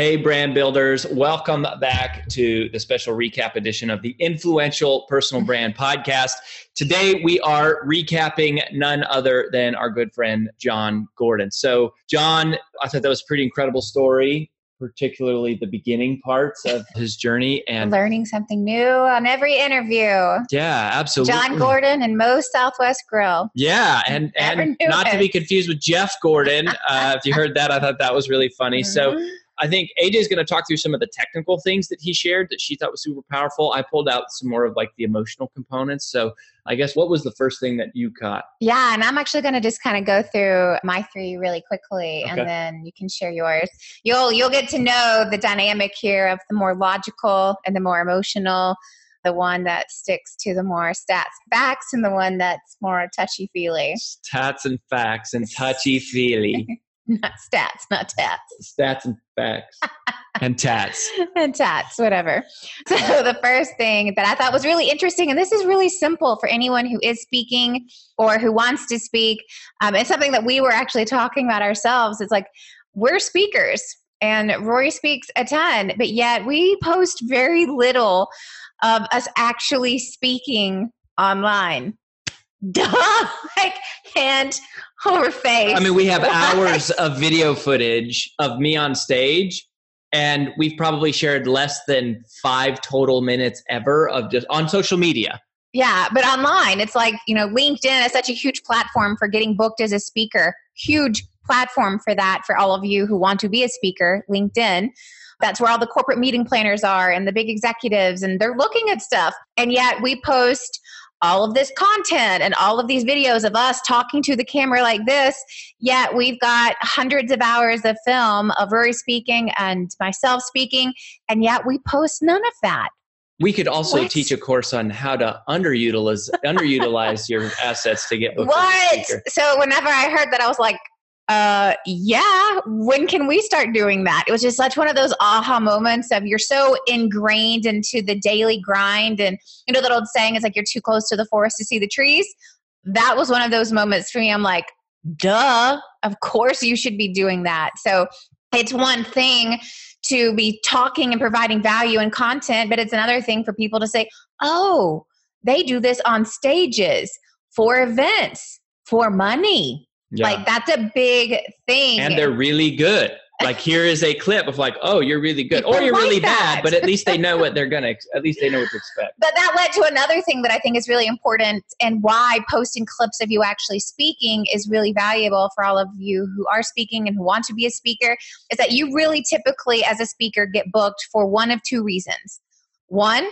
Hey, brand builders, welcome back to the special recap edition of the Influential Personal Brand Podcast. Today, we are recapping none other than our good friend, Jon Gordon. So, Jon, I thought that was a pretty incredible story particularly the beginning parts of his journey and learning something new on every interview. Yeah, absolutely. Jon Gordon and Moe's Southwest Grill. Yeah, and and not it. to be confused with Jeff Gordon. Uh, if you heard that, I thought that was really funny. Mm-hmm. So I think AJ is going to talk through some of the technical things that he shared that she thought was super powerful. I pulled out some more of like the emotional components. So I guess what was the first thing that you caught? Yeah, and I'm actually going to just kind of go through my three really quickly, okay. and then you can share yours. You'll you'll get to know the dynamic here of the more logical and the more emotional the one that sticks to the more stats facts and the one that's more touchy feely stats and facts and touchy feely not stats, not tats. Stats and facts. and tats. and tats, whatever. So, the first thing that I thought was really interesting, and this is really simple for anyone who is speaking or who wants to speak, um, it's something that we were actually talking about ourselves. It's like, we're speakers, and Rory speaks a ton, but yet we post very little of us actually speaking online. Duh! like, and over face. I mean, we have hours of video footage of me on stage, and we've probably shared less than five total minutes ever of just on social media. Yeah, but online, it's like, you know, LinkedIn is such a huge platform for getting booked as a speaker. Huge platform for that for all of you who want to be a speaker, LinkedIn. That's where all the corporate meeting planners are and the big executives, and they're looking at stuff. And yet we post all of this content and all of these videos of us talking to the camera like this, yet we've got hundreds of hours of film of Rory speaking and myself speaking, and yet we post none of that. We could also what? teach a course on how to underutilize underutilize your assets to get what. So whenever I heard that, I was like, uh, yeah, when can we start doing that? It was just such one of those aha moments of you're so ingrained into the daily grind. And you know, that old saying is like you're too close to the forest to see the trees. That was one of those moments for me. I'm like, duh, of course you should be doing that. So it's one thing to be talking and providing value and content, but it's another thing for people to say, oh, they do this on stages for events for money yeah. Like that's a big thing. And they're really good. Like here is a clip of like, oh, you're really good, or you're like really that. bad, but at least they know what they're gonna. At least they know what to expect. But that led to another thing that I think is really important, and why posting clips of you actually speaking is really valuable for all of you who are speaking and who want to be a speaker. Is that you really typically, as a speaker, get booked for one of two reasons. One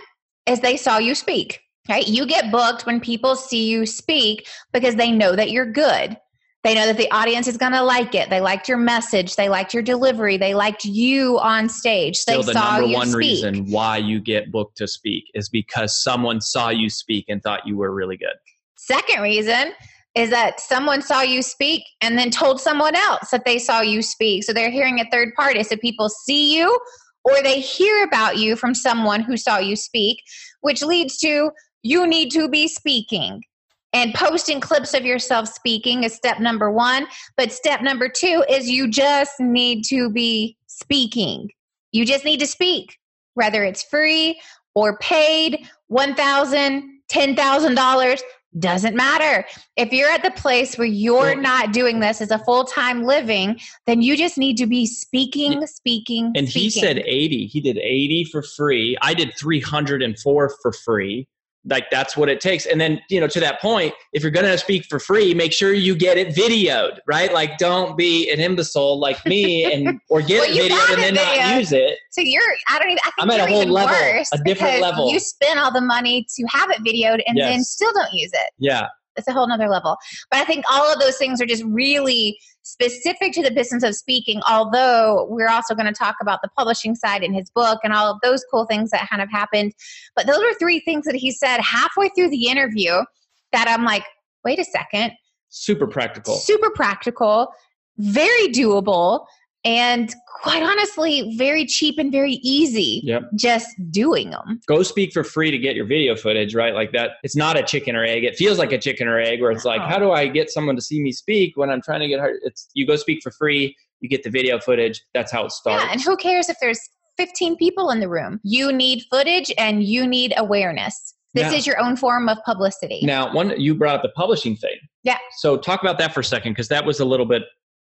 is they saw you speak Right? You get booked when people see you speak because they know that you're good. They know that the audience is going to like it. They liked your message. They liked your delivery. They liked you on stage. Still, they the number one speak. reason why you get booked to speak is because someone saw you speak and thought you were really good. Second reason is that someone saw you speak and then told someone else that they saw you speak. So they're hearing a third party. So people see you or they hear about you from someone who saw you speak, which leads to you need to be speaking. And posting clips of yourself speaking is step number one. But step number two is you just need to be speaking. You just need to speak, whether it's free or paid, $1,000, $10,000, doesn't matter. If you're at the place where you're not doing this as a full time living, then you just need to be speaking, speaking. And speaking. he said 80. He did 80 for free. I did 304 for free like that's what it takes. And then you know to that point if you're going to speak for free make sure you get it videoed right? Like don't be an imbecile like me and or get well, it videoed and then videoed. not use it. So you're i don't even i think i'm at a whole level a different level. you spend all the money to have it videoed and yes. then still don't use it. Yeah it's a whole nother level but i think all of those things are just really specific to the business of speaking, although we're also going to talk about the publishing side in his book and all of those cool things that kind of happened. But those are three things that he said halfway through the interview that I'm like, wait a second. Super practical. Super practical, very doable and quite honestly very cheap and very easy yep. just doing them go speak for free to get your video footage right? Like that it's not a chicken or egg. It feels like a chicken or egg where it's like how do i get someone to see me speak when i'm trying to get her? It's you go speak for free you get the video footage that's how it starts. yeah and who cares if there's 15 people in the room? You need footage and you need awareness. This now, is your own form of publicity. Now one you brought up the publishing thing. Yeah. So talk about that for a second because that was a little bit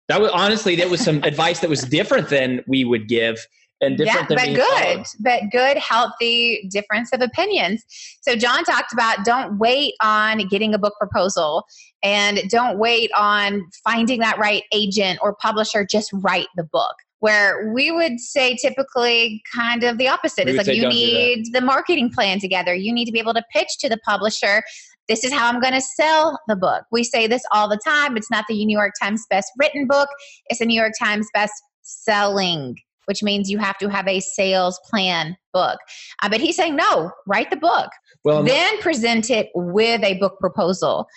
that was honestly that was some advice that was different than we would give and different than. yeah, but good, followed. but good, healthy difference of opinions. So Jon talked about don't wait on getting a book proposal and don't wait on finding that right agent or publisher. Just write the book. Where we would say typically kind of the opposite. We it's like you need the marketing plan together. You need to be able to pitch to the publisher this is how I'm going to sell the book. We say this all the time. It's not the New York Times best written book, it's the New York Times best selling, which means you have to have a sales plan book. Uh, but he's saying, no, write the book, well, then present it with a book proposal.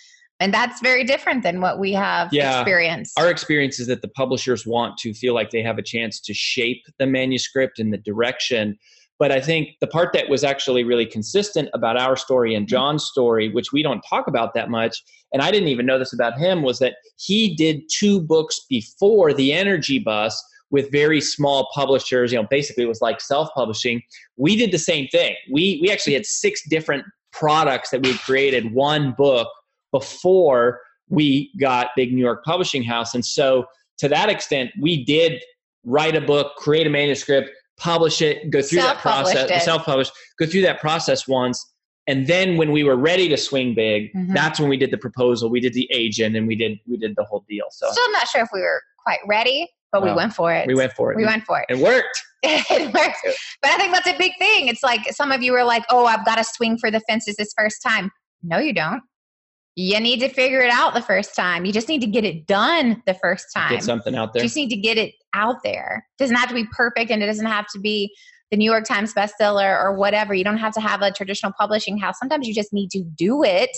And that's very different than what we have yeah, experienced. Our experience is that the publishers want to feel like they have a chance to shape the manuscript and the direction but I think the part that was actually really consistent about our story and mm-hmm. Jon's story, which we don't talk about that much, and I didn't even know this about him, was that he did two books before the Energy Bus with very small publishers. You know, basically it was like self-publishing. We did the same thing. We we actually had six different products that we created one book before we got Big New York Publishing House, and so to that extent, we did write a book, create a manuscript, publish it, go through that process, self publish, go through that process once. And then when we were ready to swing big, mm-hmm. that's when we did the proposal, we did the agent, and we did we did the whole deal. So still not sure if we were quite ready, but well, we went for it. We went for it. We went for it. It worked. it worked. But I think that's a big thing. It's like some of you are like, "Oh, I've got to swing for the fences this first time." No, you don't you need to figure it out the first time. You just need to get it done the first time. Get something out there. You just need to get it out there. It doesn't have to be perfect and it doesn't have to be the New York Times bestseller or whatever. You don't have to have a traditional publishing house. Sometimes you just need to do it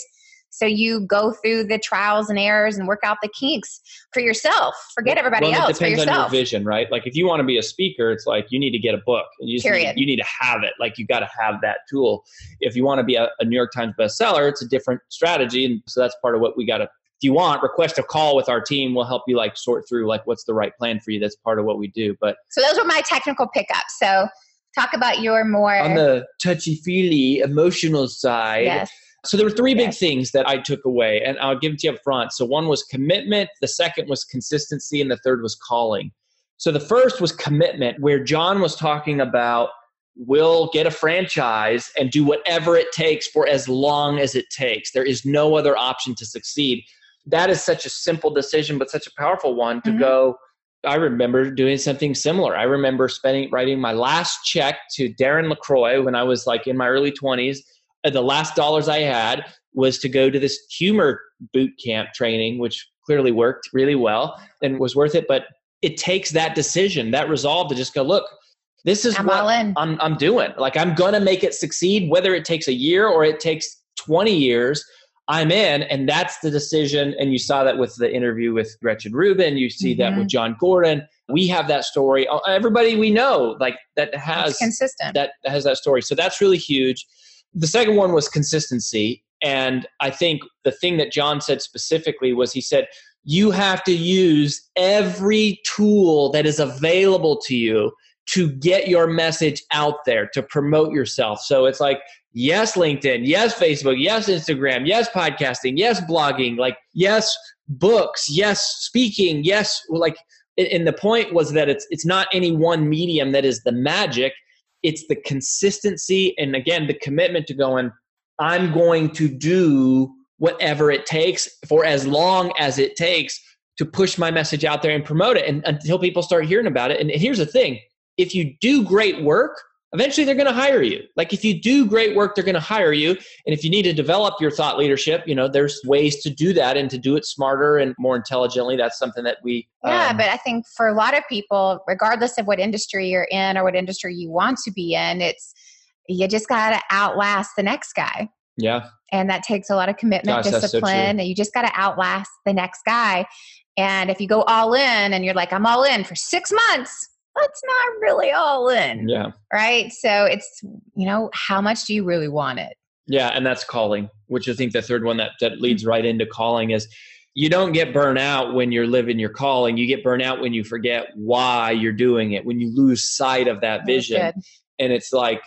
so you go through the trials and errors and work out the kinks for yourself. Forget everybody well, else. It depends on your vision, right? Like if you want to be a speaker, it's like you need to get a book. You Period. Need, you need to have it. Like you got to have that tool. If you want to be a, a New York Times bestseller, it's a different strategy, and so that's part of what we got to if you want request a call with our team we'll help you like sort through like what's the right plan for you that's part of what we do but so those were my technical pickups so talk about your more on the touchy feely emotional side yes. So there were three big things that I took away, and I'll give it to you up front. So one was commitment, the second was consistency, and the third was calling. So the first was commitment, where Jon was talking about we'll get a franchise and do whatever it takes for as long as it takes. There is no other option to succeed. That is such a simple decision, but such a powerful one to mm-hmm. go. I remember doing something similar. I remember spending writing my last check to Darren LaCroix when I was like in my early 20s uh, the last dollars I had was to go to this humor boot camp training, which clearly worked really well and was worth it. But it takes that decision, that resolve to just go, look, this is I'm what. I'm, I'm doing. Like I'm gonna make it succeed, whether it takes a year or it takes 20 years. I'm in, and that's the decision. And you saw that with the interview with Gretchen Rubin. You see that Mm-hmm. with Jon Gordon. We have that story. Uh, Everybody we know, like that has consistent. that has that story. So that's really huge. The second one was consistency. And I think the thing that Jon said specifically was he said, you have to use every tool that is available to you to get your message out there, to promote yourself. So it's like, yes, LinkedIn, yes, Facebook, yes, Instagram, yes, podcasting, yes, blogging, like, yes, books, yes, speaking, yes, like, and the point was that it's it's not any one medium that is the magic it's the consistency and again the commitment to going i'm going to do whatever it takes for as long as it takes to push my message out there and promote it. And until people start hearing about it and here's the thing if you do great work eventually they're going to hire you. Like if you do great work they're going to hire you. And if you need to develop your thought leadership you know there's ways to do that and to do it smarter and more intelligently. That's something that we Yeah, um, but I think for a lot of people, regardless of what industry you're in or what industry you want to be in, it's you just got to outlast the next guy. yeah. And that takes a lot of commitment, Gosh, so discipline, and you just got to outlast the next guy. And if you go all in and you're like, I'm all in for six months, that's not really all in, yeah right? So it's, you know, how much do you really want it? Yeah, and that's calling, which I think the third one that, that mm-hmm. leads right into calling is you don't get burnt out when you're living your calling. You get burnt out when you forget why you're doing it, when you lose sight of that vision. And it's like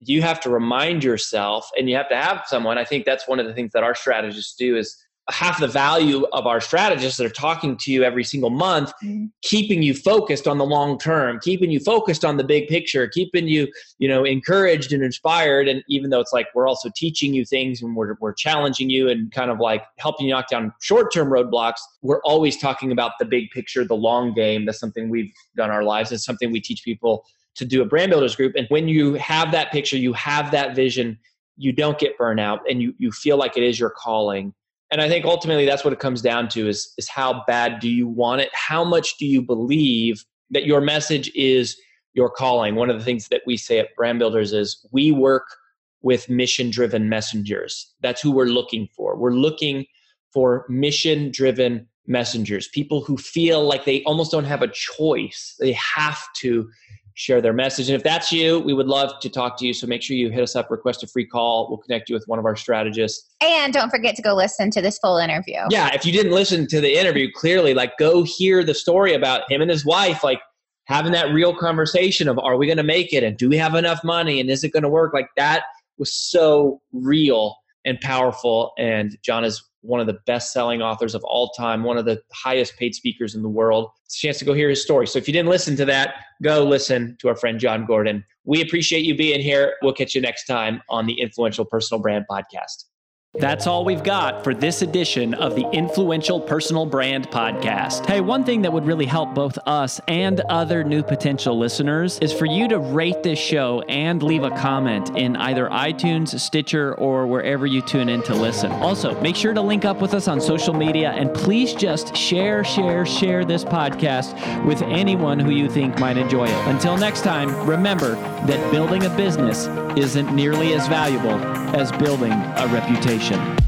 you have to remind yourself and you have to have someone. I think that's one of the things that our strategists do is half the value of our strategists that are talking to you every single month Mhm. keeping you focused on the long term keeping you focused on the big picture keeping you you know encouraged and inspired. And even though it's like we're also teaching you things and we're, we're challenging you and kind of like helping you knock down short term roadblocks we're always talking about the big picture the long game. That's something we've done our lives. It's something we teach people to do a brand builders group. And when you have that picture you have that vision you don't get burnout and you, you feel like it is your calling and i think ultimately that's what it comes down to is is how bad do you want it? How much do you believe that your message is your calling? One of the things that we say at brand builders is we work with mission driven messengers. That's who we're looking for. We're looking for mission driven messengers people who feel like they almost don't have a choice. They have to share their message. And if that's you we would love to talk to you. So make sure you hit us up request a free call. We'll connect you with one of our strategists. And don't forget to go listen to this full interview. yeah if you didn't listen to the interview clearly like go hear the story about him and his wife like having that real conversation of are we going to make it? And do we have enough money? And is it going to work? Like that was so real and powerful. And jon is one of the best selling authors of all time one of the highest paid speakers in the world. It's a chance to go hear his story. So if you didn't listen to that go listen to our friend jon gordon. We appreciate you being here. We'll catch you next time on the influential personal brand podcast That's all we've got for this edition of the Influential Personal Brand Podcast. Hey, one thing that would really help both us and other new potential listeners is for you to rate this show and leave a comment in either iTunes, Stitcher, or wherever you tune in to listen. Also, make sure to link up with us on social media and please just share, share, share this podcast with anyone who you think might enjoy it. Until next time, remember that building a business isn't nearly as valuable as building a reputation. Nation.